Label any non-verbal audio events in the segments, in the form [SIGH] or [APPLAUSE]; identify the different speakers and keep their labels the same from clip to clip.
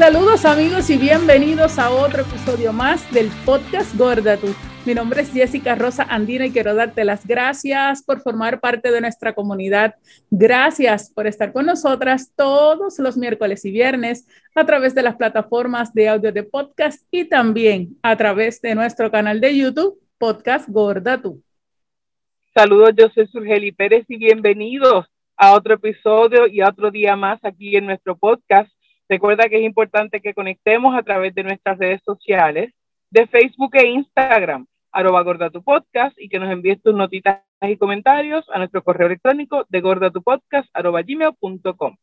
Speaker 1: Saludos amigos y bienvenidos a otro episodio más del podcast Gorda Tú. Mi nombre es Jessica Rosa Andina y quiero darte las gracias por formar parte de nuestra comunidad. Gracias por estar con nosotras todos los miércoles y viernes a través de las plataformas de audio de podcast y también a través de nuestro canal de YouTube, Podcast Gorda Tú.
Speaker 2: Saludos, yo soy Surgeli Pérez y bienvenidos a otro episodio y a otro día más aquí en nuestro podcast Recuerda que es importante que conectemos a través de nuestras redes sociales, de Facebook e Instagram, arroba gorda tu podcast, y que nos envíes tus notitas y comentarios a nuestro correo electrónico de gordatupodcast arroba gmail.com.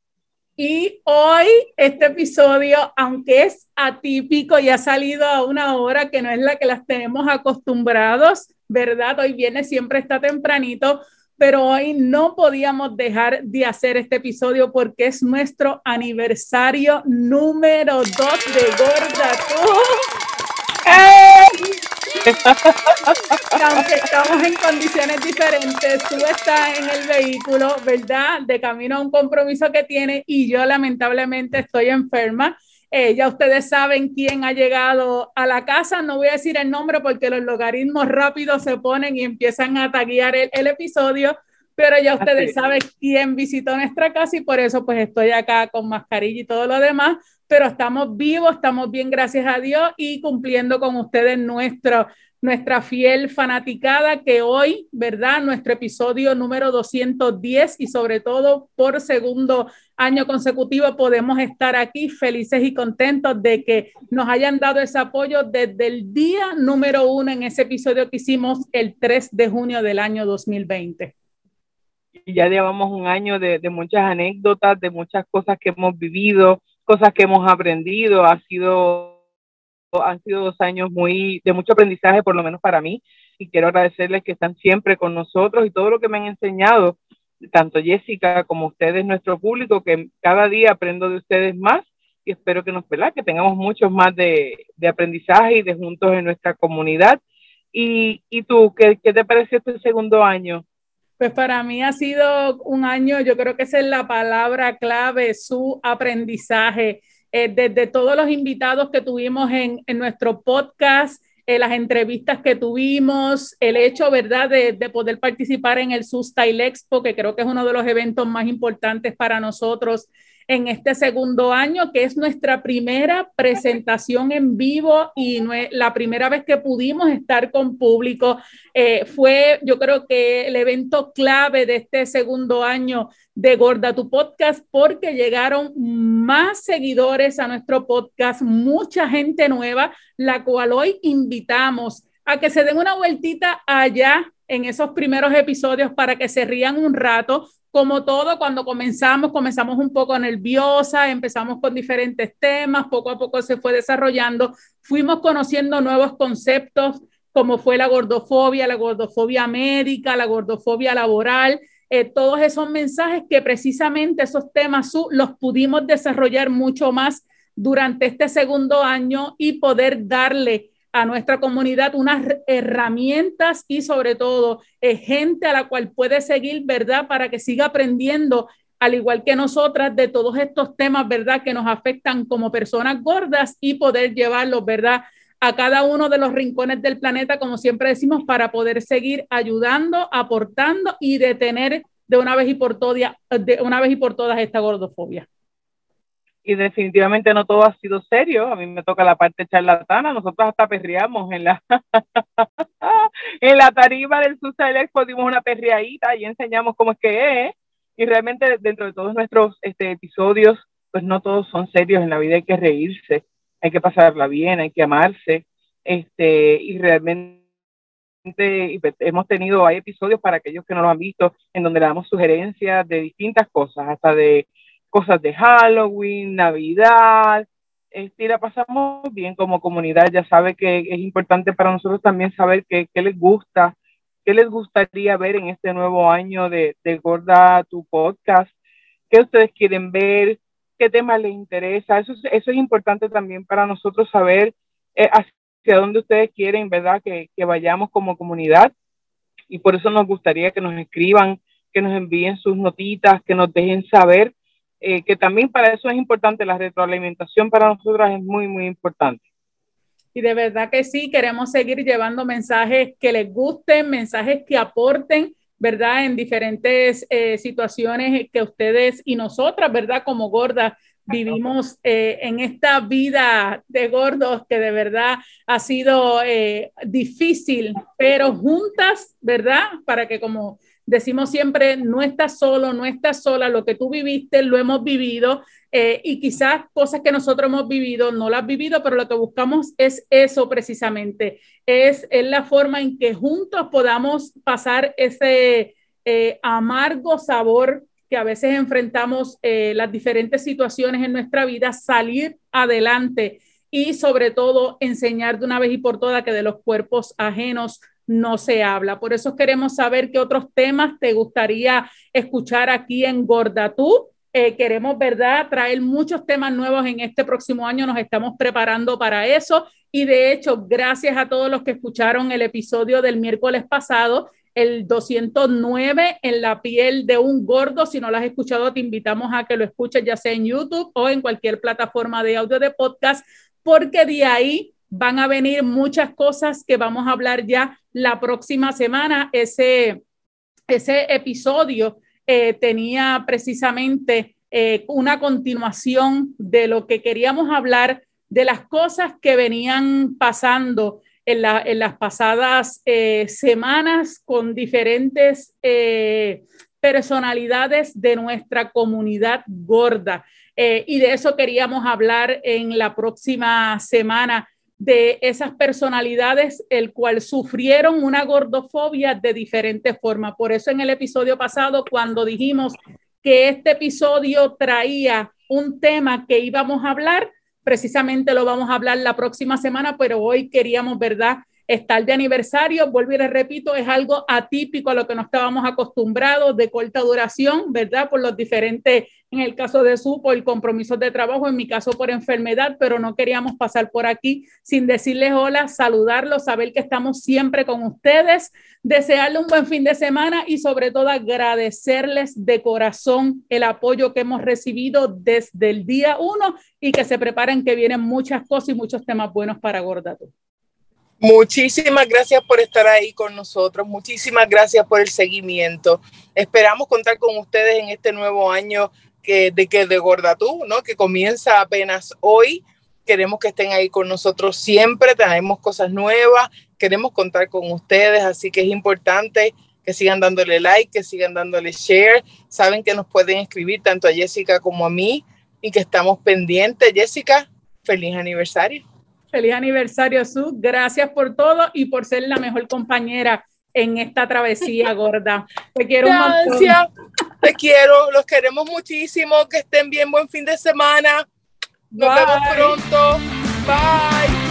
Speaker 1: Y hoy este episodio, aunque es atípico y ha salido a una hora que no es la que las tenemos acostumbrados, ¿verdad? Hoy viene, siempre está tempranito, pero hoy no podíamos dejar de hacer este episodio porque es nuestro aniversario número 2 de Gorda Aunque estamos en condiciones diferentes, tú estás en el vehículo, ¿verdad? De camino a un compromiso que tiene y yo lamentablemente estoy enferma. Eh, ya ustedes saben quién ha llegado a la casa. No voy a decir el nombre porque los logaritmos rápidos se ponen y empiezan a taguear el, episodio, pero ya ustedes saben quién visitó nuestra casa y por eso pues estoy acá con mascarilla y todo lo demás, pero estamos vivos, estamos bien, gracias a Dios y cumpliendo con ustedes nuestro nuestra fiel fanaticada que hoy, ¿verdad? Nuestro episodio número 210 y sobre todo por segundo año consecutivo podemos estar aquí felices y contentos de que nos hayan dado ese apoyo desde el día número uno en ese episodio que hicimos el 3 de junio del año 2020.
Speaker 2: Y ya llevamos un año de, de muchas anécdotas, de muchas cosas que hemos vivido, cosas que hemos aprendido. Ha sido han sido dos años muy de mucho aprendizaje, por lo menos para mí, y quiero agradecerles que están siempre con nosotros y todo lo que me han enseñado, tanto Jessica como ustedes, nuestro público, que cada día aprendo de ustedes más y espero que nos, Que tengamos muchos más de, de aprendizaje y de juntos en nuestra comunidad. Y, y tú, ¿qué, ¿qué te pareció este segundo año?
Speaker 1: Pues para mí ha sido un año, yo creo que esa es la palabra clave, su aprendizaje eh, desde todos los invitados que tuvimos en, nuestro podcast, eh, las entrevistas que tuvimos, el hecho, ¿verdad?, de, de, poder participar en el Sustail Expo, que creo que es uno de los eventos más importantes para nosotros en este segundo año, que es nuestra primera presentación en vivo y la primera vez que pudimos estar con público. Eh, fue, yo creo que el evento clave de este segundo año de Gorda tu Podcast, porque llegaron más seguidores a nuestro podcast, mucha gente nueva, la cual hoy invitamos a que se den una vueltita allá en esos primeros episodios para que se rían un rato, como todo, cuando comenzamos, comenzamos un poco nerviosa, empezamos con diferentes temas, poco a poco se fue desarrollando, fuimos conociendo nuevos conceptos como fue la gordofobia, la gordofobia médica, la gordofobia laboral, eh, todos esos mensajes que precisamente esos temas los pudimos desarrollar mucho más durante este segundo año y poder darle a nuestra comunidad unas herramientas y sobre todo eh, gente a la cual puede seguir, ¿verdad? Para que siga aprendiendo, al igual que nosotras, de todos estos temas, ¿verdad? Que nos afectan como personas gordas y poder llevarlos, ¿verdad? A cada uno de los rincones del planeta, como siempre decimos, para poder seguir ayudando, aportando y detener de una vez y por de una vez y por todas esta gordofobia
Speaker 2: y definitivamente no todo ha sido serio. A mí me toca la parte charlatana. Nosotros hasta perreamos en la [LAUGHS] en la tarima del Susa Expo, dimos una perreadita y enseñamos cómo es que es. Y realmente dentro de todos nuestros este, episodios, pues no todos son serios. En la vida hay que reírse, hay que pasarla bien, hay que amarse. Este, y realmente pues, hemos tenido, hay episodios para aquellos que no lo han visto, en donde le damos sugerencias de distintas cosas, hasta de cosas de Halloween, Navidad, este, y la pasamos bien como comunidad. Ya sabe que es importante para nosotros también saber qué, les gusta, qué les gustaría ver en este nuevo año de, de Gorda Tu Podcast, qué ustedes quieren ver, qué tema les interesa. Eso, eso es importante también para nosotros saber eh, hacia dónde ustedes quieren, ¿verdad? Que, que vayamos como comunidad. Y por eso nos gustaría que nos escriban, que nos envíen sus notitas, que nos dejen saber eh, que también para eso es importante, la retroalimentación para nosotras es muy, muy importante.
Speaker 1: Y de verdad que sí, queremos seguir llevando mensajes que les gusten, mensajes que aporten, ¿verdad? En diferentes eh, situaciones que ustedes y nosotras, ¿verdad? Como gordas, vivimos eh, en esta vida de gordos que de verdad ha sido eh, difícil, pero juntas, ¿verdad? Para que como decimos siempre, no estás solo, no estás sola, lo que tú viviste lo hemos vivido eh, y quizás cosas que nosotros hemos vivido no las has vivido, pero lo que buscamos es eso precisamente, es, es la forma en que juntos podamos pasar ese amargo sabor que a veces enfrentamos eh, las diferentes situaciones en nuestra vida, salir adelante y sobre todo enseñar de una vez y por todas que de los cuerpos ajenos no se habla. Por eso queremos saber qué otros temas te gustaría escuchar aquí en Gorda Tú. Eh, queremos, ¿verdad?, traer muchos temas nuevos en este próximo año. Nos estamos preparando para eso. Y de hecho, gracias a todos los que escucharon el episodio del miércoles pasado, el 209 en la piel de un gordo. Si no lo has escuchado, te invitamos a que lo escuches ya sea en YouTube o en cualquier plataforma de audio de podcast, porque de ahí van a venir muchas cosas que vamos a hablar ya la próxima semana. Ese, ese episodio eh, tenía precisamente eh, una continuación de lo que queríamos hablar, de las cosas que venían pasando en, las pasadas eh, semanas con diferentes personalidades de nuestra comunidad gorda. Y de eso queríamos hablar en la próxima semana, de esas personalidades el cual sufrieron una gordofobia de diferentes formas. Por eso en el episodio pasado, cuando dijimos que este episodio traía un tema que íbamos a hablar, Precisamente lo vamos a hablar la próxima semana, pero hoy queríamos, ¿verdad? Estar de aniversario, vuelvo y les repito, es algo atípico a lo que no estábamos acostumbrados, de corta duración, ¿verdad? Por los diferentes, en el caso de su, por el compromiso de trabajo, en mi caso por enfermedad, pero no queríamos pasar por aquí sin decirles hola, saludarlos, saber que estamos siempre con ustedes, desearle un buen fin de semana y sobre todo agradecerles de corazón el apoyo que hemos recibido desde el día uno y que se preparen que vienen muchas cosas y muchos temas buenos para Gordato.
Speaker 3: Muchísimas gracias por estar ahí con nosotros. Muchísimas gracias por el seguimiento. Esperamos contar con ustedes en este nuevo año que, de que de Gordatú, ¿no? Que comienza apenas hoy. Queremos que estén ahí con nosotros siempre. Tenemos cosas nuevas. Queremos contar con ustedes, así que es importante que sigan dándole like, que sigan dándole share. Saben que nos pueden escribir tanto a Jessica como a mí y que estamos pendientes. Jessica, feliz aniversario.
Speaker 1: Feliz aniversario, Su. Gracias por todo y por ser la mejor compañera en esta travesía gorda. Te quiero
Speaker 3: Gracias. Te quiero, los queremos muchísimo. Que estén bien, buen fin de semana. Nos vemos pronto. Bye.